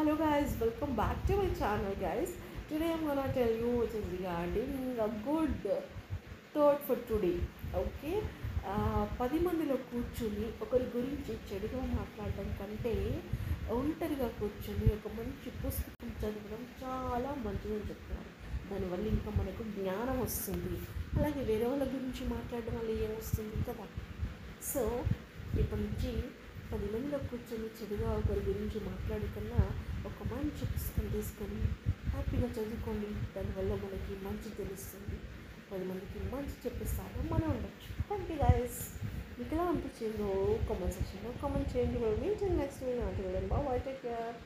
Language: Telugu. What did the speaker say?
hello guys. Welcome back to my channel guys. Today i'm gonna tell you which is regarding a good thought for today okay? Uh, పది మందిలో కూర్చుని ఒకరి గురించి చెడుగా మాట్లాడడం కంటే ఒంటరిగా కూర్చుని ఒక మంచి పుస్తకం చదవడం చాలా మంచిదని చెప్తున్నారు. దానివల్ల ఇంకా మనకు జ్ఞానం వస్తుంది. అలాగే వేరే వాళ్ళ గురించి మాట్లాడడం వల్ల ఏమొస్తుంది కదా? సో ఇప్పటి నుంచి పది మందిలో కూర్చొని చెడుగా ఒకరి గురించి మాట్లాడకన్నా ఒక మంచి పుస్తకం తీసుకొని హ్యాపీగా చదువుకోండి. దానివల్ల మనకి మంచి తెలుస్తుంది. పది మందికి మంచి చెప్పిస్తాను మనం ఉండొచ్చు. థ్యాంక్ యూ గాయస్ మీకు ఎలా అనిపించిందో కామెంట్ సెక్షన్లో కామెంట్ చేయండి. మీటింగ్ నెక్స్ట్ వీడియో అంటే బాయ్ టేక్ కేర్